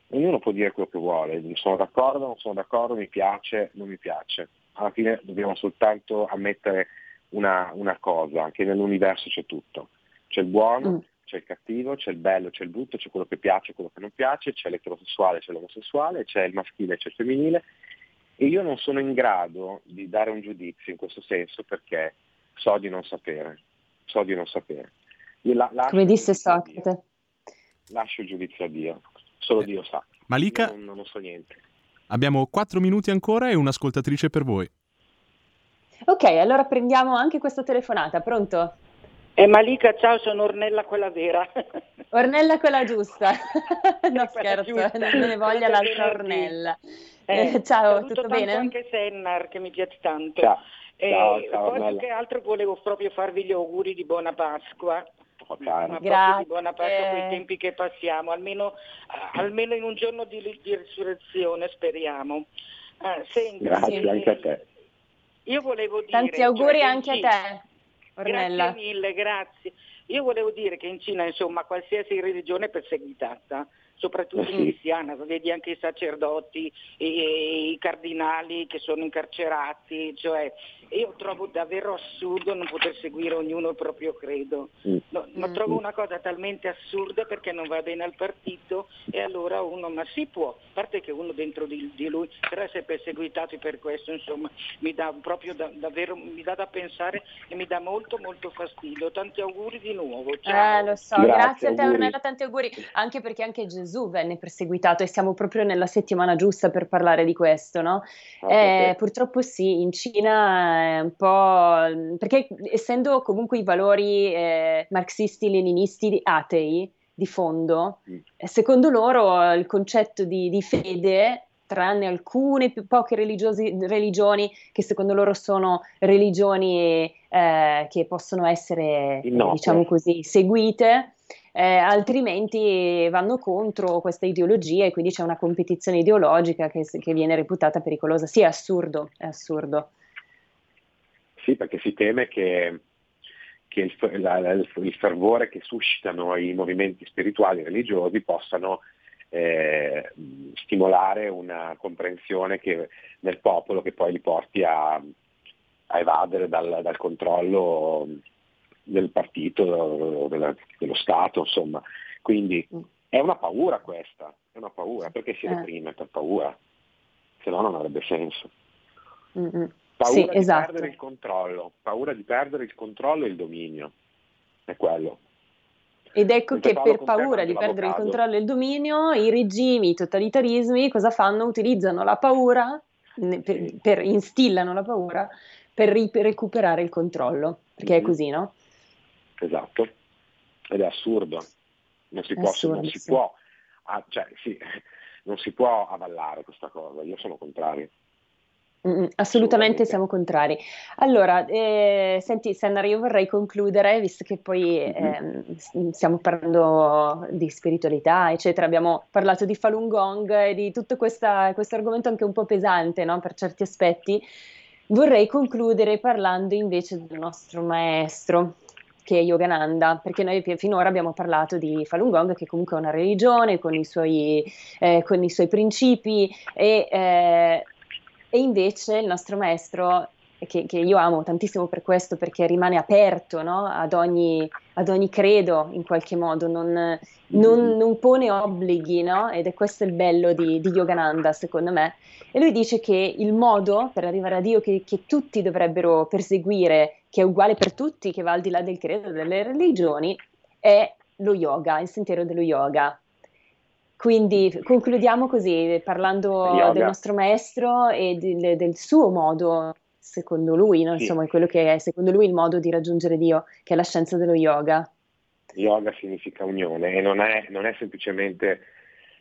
ognuno può dire quello che vuole, sono d'accordo, non sono d'accordo, mi piace, non mi piace. Alla fine dobbiamo soltanto ammettere una, una cosa, che nell'universo c'è tutto. C'è il buono, mm. c'è il cattivo, c'è il bello, c'è il brutto, c'è quello che piace, quello che non piace, c'è l'eterosessuale, c'è l'omosessuale, c'è il maschile, c'è il femminile. E io non sono in grado di dare un giudizio in questo senso perché so di non sapere. So di non sapere. La, Come disse Socrate. lascio il giudizio a Dio, solo Eh, Dio sa. Malika, Io non, non so niente. abbiamo 4 minuti ancora e un'ascoltatrice per voi. Ok, allora prendiamo anche questa telefonata, pronto? Eh, Malika, ciao, sono Ornella quella vera. Ornella quella giusta. no, Quella scherzo, giusta. non me ne voglia l'altra. Ornella. Eh, Eh, ciao, tutto tanto bene? anche Sennar che mi piace tanto. Ciao. Ciao, ciao, poi che altro volevo proprio farvi gli auguri di buona Pasqua. Oh. Ma proprio Grazie. di buona Pasqua con i tempi che passiamo, almeno, eh, almeno in un giorno di, di risurrezione speriamo. Eh, senti, Grazie eh, anche a te. Io volevo dire... Tanti cioè, auguri in anche a te, Ornella. Grazie mille, grazie. Io volevo dire che in Cina, insomma, qualsiasi religione è perseguitata, soprattutto sì. cristiana, vedi anche i sacerdoti, i, i cardinali che sono incarcerati, cioè io trovo davvero assurdo non poter seguire ognuno il proprio credo. Mm. No, ma Mm. trovo una cosa talmente assurda perché non va bene al partito e allora uno, ma si può, a parte che uno dentro di, di lui però essere perseguitati per questo, insomma, mi dà proprio da- davvero, mi dà da pensare e mi dà molto molto fastidio. Tanti auguri di nuovo. Ciao. Eh, lo so, Grazie, grazie, a te auguri. Ornella, tanti auguri, anche perché anche Gesù venne perseguitato e siamo proprio nella settimana giusta per parlare di questo, no? Ah, Eh, purtroppo sì, in Cina è un po' perché essendo comunque i valori eh, marxisti-leninisti atei di fondo, Mm. eh, secondo loro il concetto di, di fede, tranne alcune più poche religiosi- religioni che secondo loro sono religioni eh, che possono essere, eh, Innocue. diciamo così, seguite, eh, altrimenti vanno contro questa ideologia e quindi c'è una competizione ideologica che, che viene reputata pericolosa. Sì, è assurdo, è assurdo. Sì, perché si teme che, che il, la- la- il fervore che suscitano i movimenti spirituali e religiosi possano eh, stimolare una comprensione che- nel popolo che poi li porti a, a evadere dal, dal controllo del partito, della- dello Stato, insomma. Quindi Mm. è una paura questa, è una paura, perché si Eh. reprime per paura, se no non avrebbe senso. Mm-mm. Paura Sì, di esatto. perdere il controllo, paura di perdere il controllo e il dominio. È quello. Ed ecco che per paura di perdere il controllo e il dominio, i regimi, i totalitarismi cosa fanno? Utilizzano la paura, per, per- instillano la paura per, ri- per recuperare il controllo, perché è Mhm. così, no? Esatto. Ed è assurdo. Non si può, non si può, ah, cioè, sì, non si può avallare questa cosa. Io sono contrario. Mm, assolutamente Assolutamente. siamo contrari. Allora, eh, senti, Sennar, io vorrei concludere, visto che poi s- stiamo parlando di spiritualità, eccetera, abbiamo parlato di Falun Gong e di tutto questa- questo argomento anche un po' pesante, no, per certi aspetti. Vorrei concludere parlando invece del nostro maestro, che è Yogananda, perché noi finora abbiamo parlato di Falun Gong, che comunque è una religione con i suoi, eh, con i suoi principi e... eh, e invece il nostro maestro, che, che io amo tantissimo per questo, perché rimane aperto no? ad, ogni, ad ogni credo in qualche modo, non, non- non pone obblighi, no? ed è questo il bello di, di Yogananda, secondo me. E lui dice che il modo per arrivare a Dio che, che tutti dovrebbero perseguire, che è uguale per tutti, che va al di là del credo, delle religioni, è lo yoga, il sentiero dello yoga. Quindi concludiamo così, parlando Yoga. del nostro maestro e del, del suo modo, secondo lui, no? Sì. insomma, quello che è secondo lui il modo di raggiungere Dio, che è la scienza dello yoga. Yoga significa unione e non è, non è semplicemente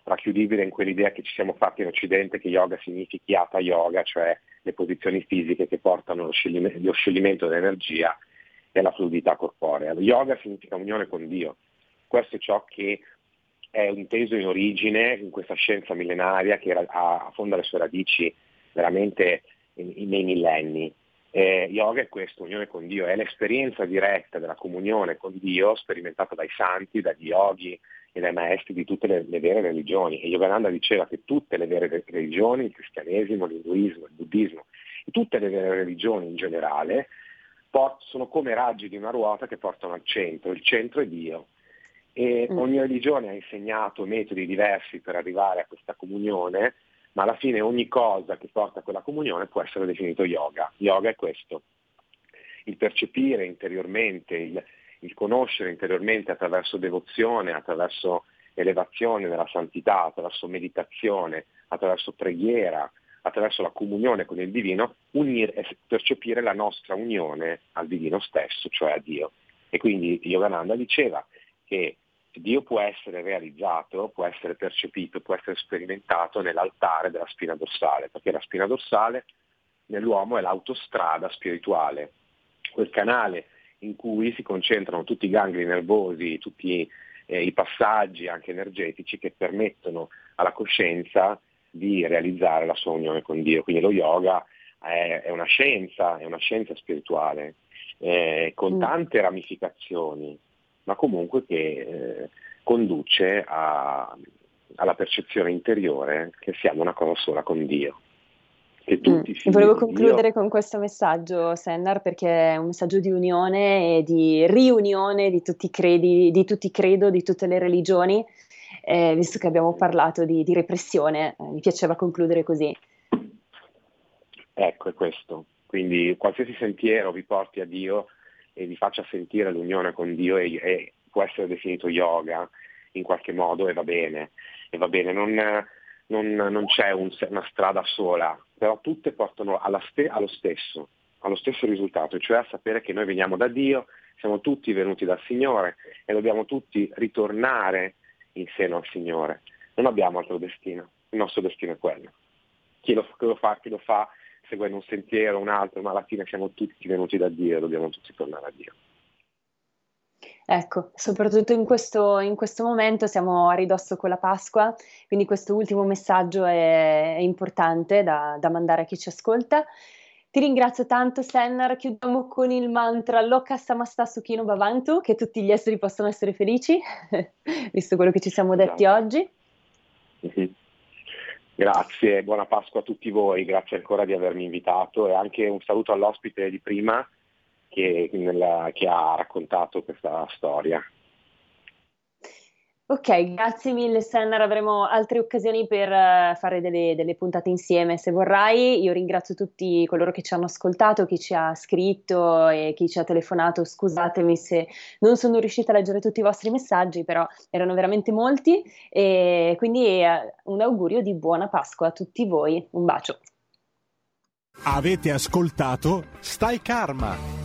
racchiudibile in quell'idea che ci siamo fatti in Occidente che yoga significhi hatha yoga, cioè le posizioni fisiche che portano allo scioglimento, scioglimento dell'energia e alla fluidità corporea. Yoga significa unione con Dio. Questo è ciò che è inteso in origine in questa scienza millenaria che affonda le sue radici veramente nei millenni. Eh, yoga è questo, unione con Dio, è l'esperienza diretta della comunione con Dio sperimentata dai santi, dagli yogi e dai maestri di tutte le, le vere religioni. E Yogananda diceva che tutte le vere re- religioni, il cristianesimo, l'induismo, il buddismo, tutte le vere religioni in generale, port- sono come raggi di una ruota che portano al centro, il centro è Dio. E Mm. ogni religione ha insegnato metodi diversi per arrivare a questa comunione, ma alla fine ogni cosa che porta a quella comunione può essere definito yoga. Yoga è questo, il percepire interiormente, il, il conoscere interiormente attraverso devozione, attraverso elevazione nella santità, attraverso meditazione, attraverso preghiera, attraverso la comunione con il divino, unire e percepire la nostra unione al divino stesso, cioè a Dio. E quindi Yogananda diceva che Dio può essere realizzato, può essere percepito, può essere sperimentato nell'altare della spina dorsale, perché la spina dorsale nell'uomo è l'autostrada spirituale, quel canale in cui si concentrano tutti i gangli nervosi, tutti eh, i passaggi anche energetici che permettono alla coscienza di realizzare la sua unione con Dio. Quindi lo yoga è, è una scienza, è una scienza spirituale, eh, con mm. tante ramificazioni, ma comunque che eh, conduce a, alla percezione interiore che siamo una cosa sola con Dio. Mm. Volevo concludere Dio... con questo messaggio, Sennar, perché è un messaggio di unione e di riunione di tutti i credi, di tutti i credo, di tutte le religioni, eh, visto che abbiamo parlato di, di repressione, eh, mi piaceva concludere così. Ecco, è questo. Quindi qualsiasi sentiero vi porti a Dio e vi faccia sentire l'unione con Dio e, e può essere definito yoga in qualche modo e va bene, e va bene. Non, non, non c'è un, una strada sola, però tutte portano ste, allo stesso, allo stesso risultato, cioè a sapere che noi veniamo da Dio, siamo tutti venuti dal Signore e dobbiamo tutti ritornare in seno al Signore. Non abbiamo altro destino, il nostro destino è quello. Chi lo, chi lo fa, chi lo fa seguendo un sentiero, un altro, ma alla fine siamo tutti venuti da Dio e dobbiamo tutti tornare a Dio. Ecco, soprattutto in questo, in questo, momento siamo a ridosso con la Pasqua, quindi questo ultimo messaggio è, è importante da, da, mandare a chi ci ascolta. Ti ringrazio tanto Sennar, chiudiamo con il mantra Loka Samasta Sukhino Bhavantu, che tutti gli esseri possano essere felici, visto quello che ci siamo detti Grazie. oggi. Grazie, buona Pasqua a tutti voi, grazie ancora di avermi invitato e anche un saluto all'ospite di prima che, nella, che ha raccontato questa storia. Ok, grazie mille Sennar, avremo altre occasioni per uh, fare delle, delle, puntate insieme se vorrai. Io ringrazio tutti coloro che ci hanno ascoltato, chi ci ha scritto e chi ci ha telefonato. Scusatemi se non sono riuscita a leggere tutti i vostri messaggi, però erano veramente molti e quindi uh, un augurio di buona Pasqua a tutti voi. Un bacio. Avete ascoltato Stai Karma